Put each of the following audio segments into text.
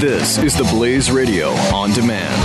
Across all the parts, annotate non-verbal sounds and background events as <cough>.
This is the Blaze Radio on demand.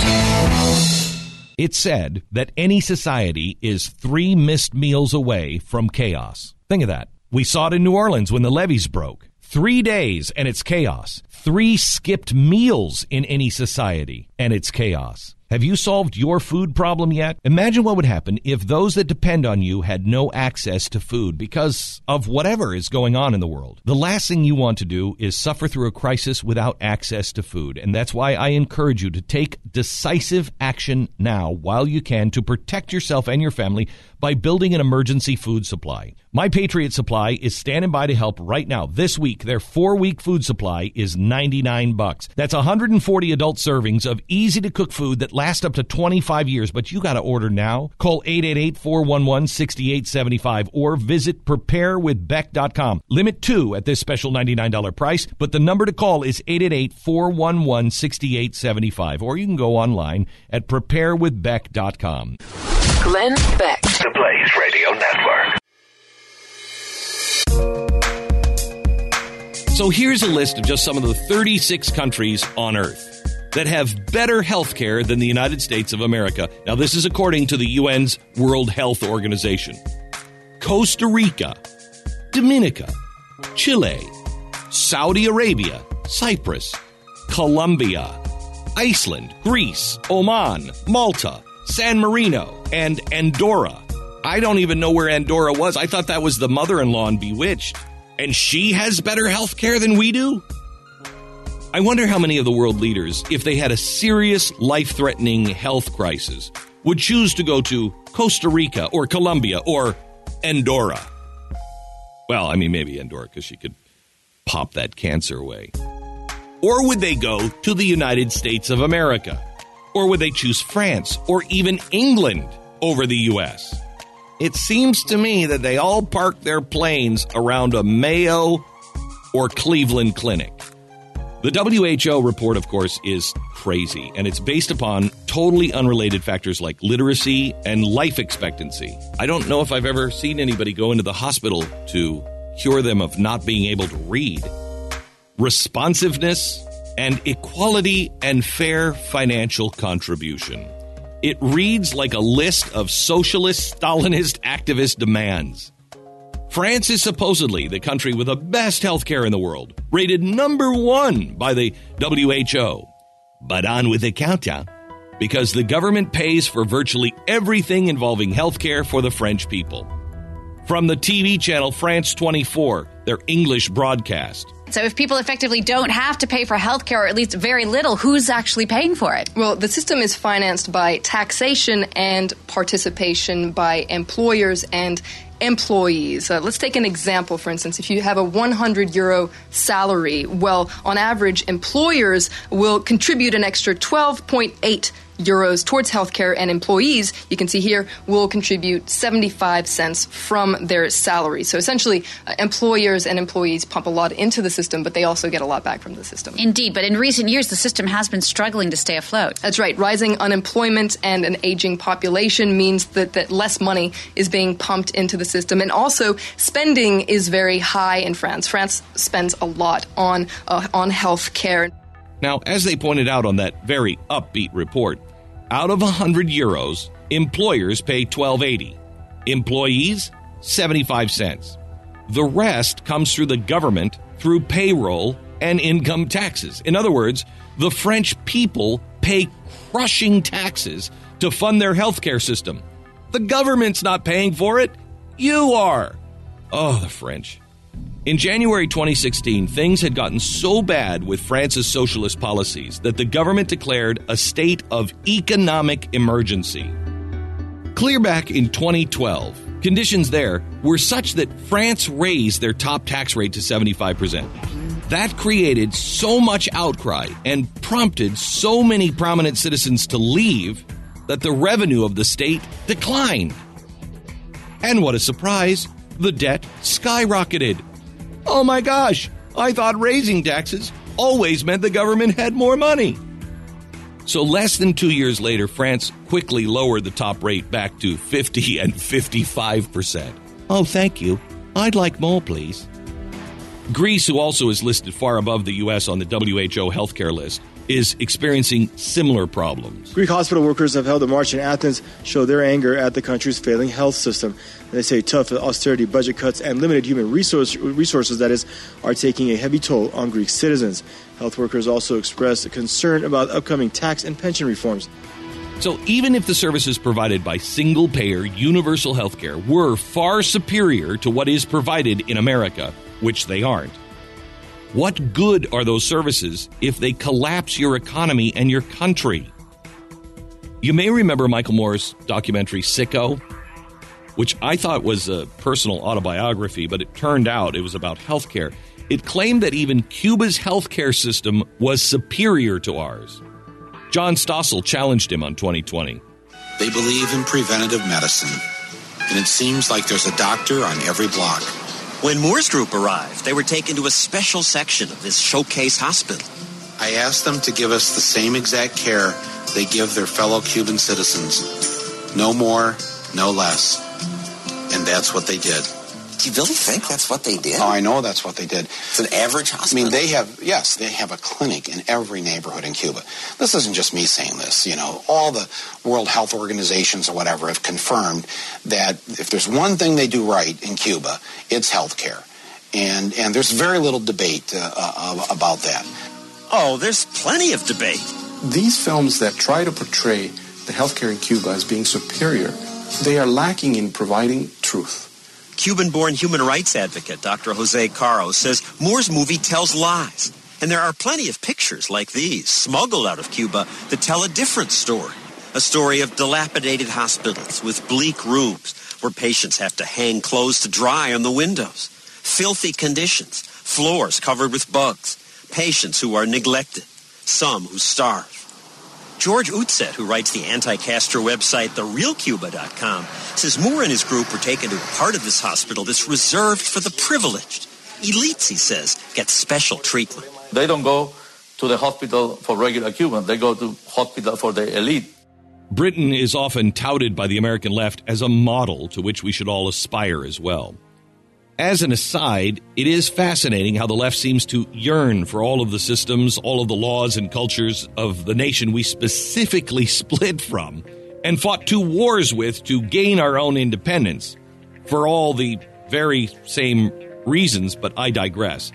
It's said that any society is three missed meals away from chaos. Think of that. We saw it in New Orleans when the levees broke. Three days and it's chaos. Three skipped meals in any society and it's chaos. Have you solved your food problem yet? Imagine what would happen if those that depend on you had no access to food because of whatever is going on in the world. The last thing you want to do is suffer through a crisis without access to food. And that's why I encourage you to take decisive action now while you can to protect yourself and your family by building an emergency food supply. My Patriot Supply is standing by to help right now. This week, their four-week food supply is 99 bucks. That's 140 adult servings of easy-to-cook food that last up to 25 years, but you got to order now. Call 888-411-6875 or visit preparewithbeck.com. Limit 2 at this special $99 price, but the number to call is 888-411-6875 or you can go online at preparewithbeck.com. Glenn Beck. The Blaze Radio Network. So here's a list of just some of the 36 countries on Earth that have better health care than the United States of America. Now, this is according to the UN's World Health Organization Costa Rica, Dominica, Chile, Saudi Arabia, Cyprus, Colombia, Iceland, Greece, Oman, Malta, San Marino, and Andorra. I don't even know where Andorra was. I thought that was the mother in law in Bewitched. And she has better health care than we do? I wonder how many of the world leaders, if they had a serious life threatening health crisis, would choose to go to Costa Rica or Colombia or Andorra. Well, I mean, maybe Andorra because she could pop that cancer away. Or would they go to the United States of America? Or would they choose France or even England over the U.S.? It seems to me that they all park their planes around a Mayo or Cleveland clinic. The WHO report, of course, is crazy, and it's based upon totally unrelated factors like literacy and life expectancy. I don't know if I've ever seen anybody go into the hospital to cure them of not being able to read. Responsiveness and equality and fair financial contribution. It reads like a list of socialist, Stalinist activist demands. France is supposedly the country with the best healthcare in the world, rated number one by the WHO. But on with the countdown, because the government pays for virtually everything involving healthcare for the French people. From the TV channel France 24, their English broadcast. So if people effectively don't have to pay for healthcare, or at least very little, who's actually paying for it? Well, the system is financed by taxation and participation by employers and employees. Uh, let's take an example, for instance. If you have a 100 euro salary, well, on average, employers will contribute an extra 12.8 euros towards healthcare, and employees, you can see here, will contribute 75 cents from their salary. So essentially, uh, employers and employees pump a lot into the system, but they also get a lot back from the system. Indeed, but in recent years, the system has been struggling to stay afloat. That's right. Rising unemployment and an aging population means that, that less money is being pumped into the system. And also, spending is very high in France. France spends a lot on, uh, on health care. Now, as they pointed out on that very upbeat report, out of 100 euros, employers pay 12.80. Employees 75 cents. The rest comes through the government through payroll and income taxes. In other words, the French people pay crushing taxes to fund their healthcare system. The government's not paying for it. You are. Oh, the French. In January 2016, things had gotten so bad with France's socialist policies that the government declared a state of economic emergency. Clear back in 2012, conditions there were such that France raised their top tax rate to 75%. That created so much outcry and prompted so many prominent citizens to leave that the revenue of the state declined. And what a surprise, the debt skyrocketed. Oh my gosh, I thought raising taxes always meant the government had more money. So, less than two years later, France quickly lowered the top rate back to 50 <laughs> and 55%. Oh, thank you. I'd like more, please. Greece, who also is listed far above the U.S. on the WHO healthcare list, is experiencing similar problems. Greek hospital workers have held a march in Athens, show their anger at the country's failing health system. They say tough austerity budget cuts and limited human resource, resources, that is, are taking a heavy toll on Greek citizens. Health workers also expressed concern about upcoming tax and pension reforms. So, even if the services provided by single payer universal healthcare were far superior to what is provided in America, which they aren't. What good are those services if they collapse your economy and your country? You may remember Michael Moore's documentary Sicko, which I thought was a personal autobiography, but it turned out it was about healthcare. It claimed that even Cuba's healthcare system was superior to ours. John Stossel challenged him on 20/20. They believe in preventative medicine, and it seems like there's a doctor on every block. When Moore's group arrived, they were taken to a special section of this showcase hospital. I asked them to give us the same exact care they give their fellow Cuban citizens. No more, no less. And that's what they did. Do you really think that's what they did? Oh, I know that's what they did. It's an average hospital. I mean, they have, yes, they have a clinic in every neighborhood in Cuba. This isn't just me saying this. You know, all the World Health Organizations or whatever have confirmed that if there's one thing they do right in Cuba, it's health care. And, and there's very little debate uh, uh, about that. Oh, there's plenty of debate. These films that try to portray the healthcare in Cuba as being superior, they are lacking in providing truth. Cuban born human rights advocate Dr. Jose Caro says Moore's movie tells lies. And there are plenty of pictures like these, smuggled out of Cuba, that tell a different story. A story of dilapidated hospitals with bleak rooms where patients have to hang clothes to dry on the windows, filthy conditions, floors covered with bugs, patients who are neglected, some who starve. George Utset, who writes the anti-Castro website TheRealCuba.com, says Moore and his group were taken to a part of this hospital that's reserved for the privileged. Elites, he says, get special treatment. They don't go to the hospital for regular Cubans. They go to hospital for the elite. Britain is often touted by the American left as a model to which we should all aspire as well. As an aside, it is fascinating how the left seems to yearn for all of the systems, all of the laws and cultures of the nation we specifically <laughs> split from and fought two wars with to gain our own independence for all the very same reasons, but I digress.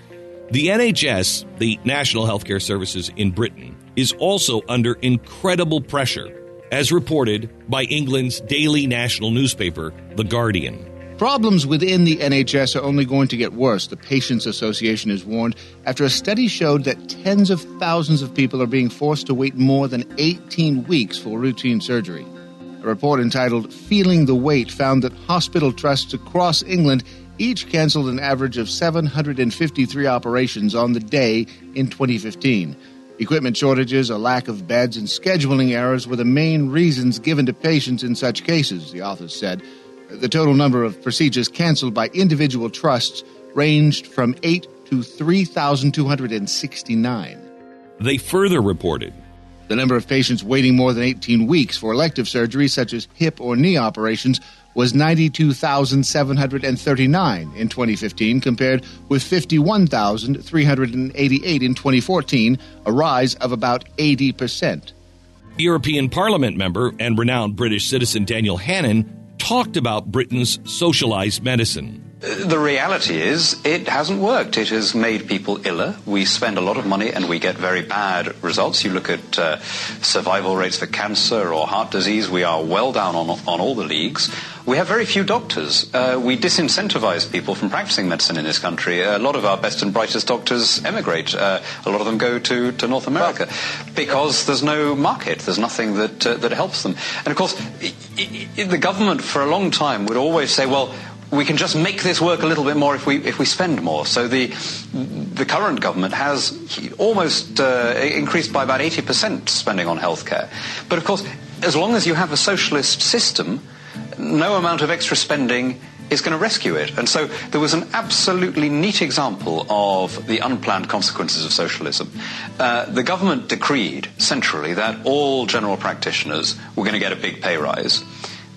The NHS, the National Healthcare Services in Britain, is also under incredible pressure, as reported by England's daily national newspaper, The Guardian. Problems within the NHS are only going to get worse, the Patients Association has warned, after a study showed that tens of thousands of people are being forced to wait more than 18 weeks for routine surgery. A report entitled Feeling the Wait found that hospital trusts across England each canceled an average of 753 operations on the day in 2015. Equipment shortages, a lack of beds, and scheduling errors were the main reasons given to patients in such cases, the authors said. The total number of procedures canceled by individual trusts ranged from 8 to 3,269. They further reported the number of patients waiting more than 18 weeks for elective surgeries such as hip or knee operations was 92,739 in 2015 compared with 51,388 in 2014, a rise of about 80%. European Parliament member and renowned British citizen Daniel Hannan talked about Britain's socialized medicine. The reality is, it hasn't worked. It has made people iller. We spend a lot of money and we get very bad results. You look at uh, survival rates for cancer or heart disease, we are well down on, on all the leagues. We have very few doctors. Uh, we disincentivize people from practicing medicine in this country. A lot of our best and brightest doctors emigrate. Uh, a lot of them go to, to North America because there's no market. There's nothing that, uh, that helps them. And of course, the government for a long time would always say, well, we can just make this work a little bit more if we if we spend more. So the the current government has almost uh, increased by about 80% spending on healthcare. But of course, as long as you have a socialist system, no amount of extra spending is going to rescue it. And so there was an absolutely neat example of the unplanned consequences of socialism. Uh, the government decreed centrally that all general practitioners were going to get a big pay rise.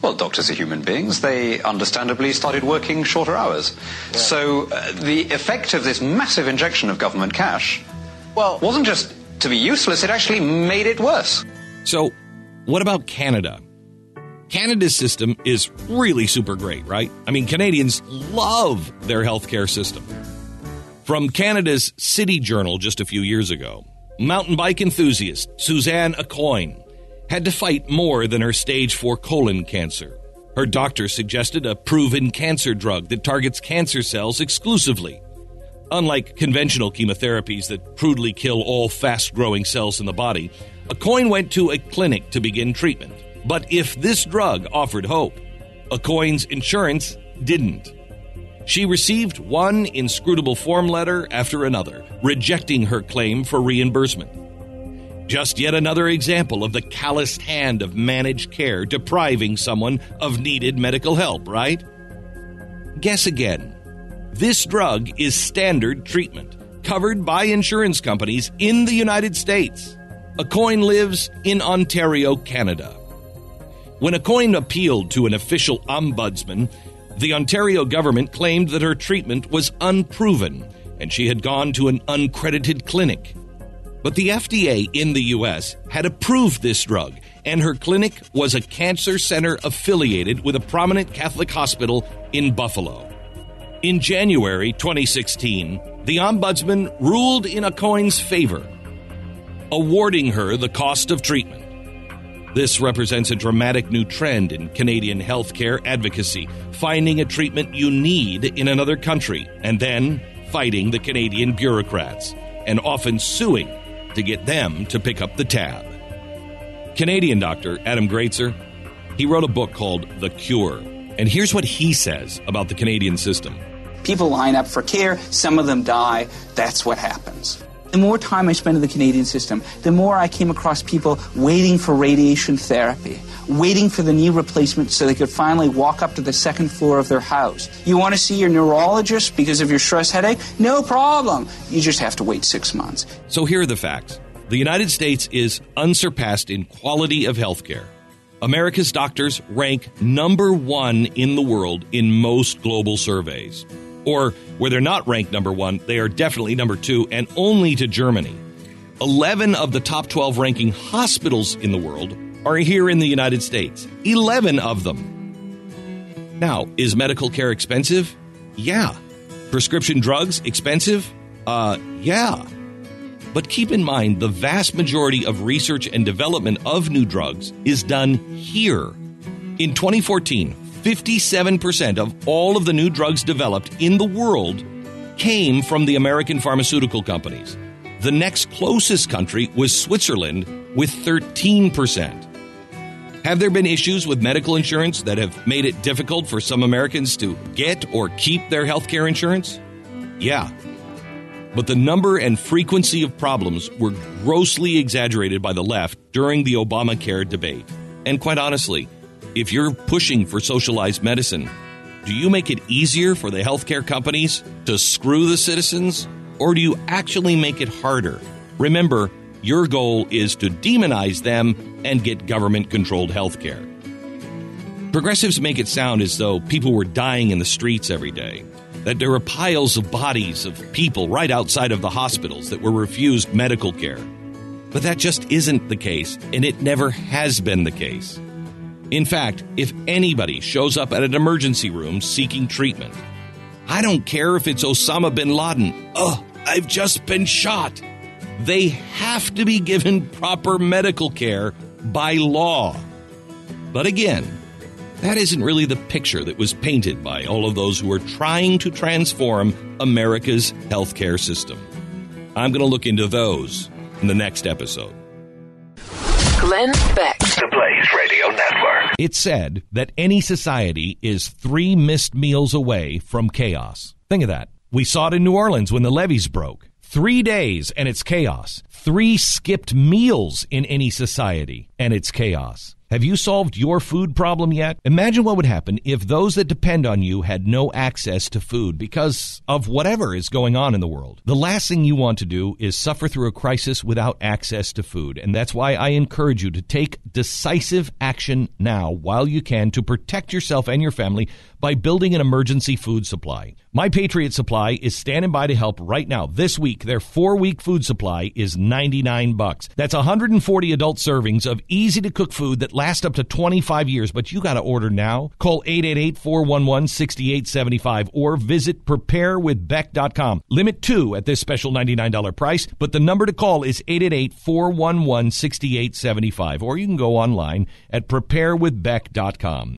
Well, doctors are human beings. They understandably started working shorter hours. Yeah. So uh, the effect of this massive injection of government cash well, wasn't just to be useless, it actually made it worse. So, what about Canada? Canada's system is really super great, right? I mean, Canadians love their healthcare system. From Canada's City Journal just a few years ago, mountain bike enthusiast Suzanne Aucoin had to fight more than her stage 4 colon cancer. Her doctor suggested a proven cancer drug that targets cancer cells exclusively. Unlike conventional chemotherapies that crudely kill all fast growing cells in the body, Aucoin went to a clinic to begin treatment. But if this drug offered hope, Aucoin's insurance didn't. She received one inscrutable form letter after another, rejecting her claim for reimbursement. Just yet another example of the calloused hand of managed care depriving someone of needed medical help, right? Guess again. This drug is standard treatment, covered by insurance companies in the United States. Aucoin lives in Ontario, Canada. When Aucoin appealed to an official ombudsman, the Ontario government claimed that her treatment was unproven and she had gone to an uncredited clinic. But the FDA in the U.S. had approved this drug, and her clinic was a cancer center affiliated with a prominent Catholic hospital in Buffalo. In January 2016, the Ombudsman ruled in Aucoin's favor, awarding her the cost of treatment. This represents a dramatic new trend in Canadian healthcare advocacy, finding a treatment you need in another country and then fighting the Canadian bureaucrats and often suing to get them to pick up the tab. Canadian doctor Adam Gratzer, he wrote a book called The Cure. And here's what he says about the Canadian system. People line up for care, some of them die. That's what happens. The more time I spent in the Canadian system, the more I came across people waiting for radiation therapy, waiting for the knee replacement so they could finally walk up to the second floor of their house. You want to see your neurologist because of your stress headache? No problem. You just have to wait six months. So here are the facts the United States is unsurpassed in quality of healthcare. America's doctors rank number one in the world in most global surveys or where they're not ranked number one, they are definitely number two and only to Germany. 11 of the top 12 ranking hospitals in the world are here in the United States. 11 of them. Now, is medical care expensive? Yeah. Prescription drugs expensive? Uh, yeah. But keep in mind, the vast majority of research and development of new drugs is done here. In 2014, 57% of all of the new drugs developed in the world came from the American pharmaceutical companies. The next closest country was Switzerland with 13%. Have there been issues with medical insurance that have made it difficult for some Americans to get or keep their health care insurance? Yeah. But the number and frequency of problems were grossly exaggerated by the left during the Obamacare debate. And quite honestly, if you're pushing for socialized medicine, do you make it easier for the healthcare companies to screw the citizens, or do you actually make it harder? Remember, your goal is to demonize them and get government controlled healthcare. Progressives make it sound as though people were dying in the streets every day, that there were piles of bodies of people right outside of the hospitals that were refused medical care. But that just isn't the case, and it never has been the case. In fact, if anybody shows up at an emergency room seeking treatment, I don't care if it's Osama bin Laden. Oh, I've just been shot. They have to be given proper medical care by law. But again, that isn't really the picture that was painted by all of those who are trying to transform America's healthcare system. I'm going to look into those in the next episode. Glenn Beck. The Blaze Radio Network. It's said that any society is three missed meals away from chaos. Think of that. We saw it in New Orleans when the levees broke. Three days and it's chaos. Three skipped meals in any society and it's chaos. Have you solved your food problem yet? Imagine what would happen if those that depend on you had no access to food because of whatever is going on in the world. The last thing you want to do is suffer through a crisis without access to food. And that's why I encourage you to take decisive action now while you can to protect yourself and your family by building an emergency food supply. My Patriot Supply is standing by to help right now. This week, their four week food supply is 99 bucks. That's 140 adult servings of easy to cook food that lasts up to 25 years, but you got to order now. Call 888 411 6875 or visit preparewithbeck.com. Limit two at this special $99 price, but the number to call is 888 411 6875 or you can go online at preparewithbeck.com.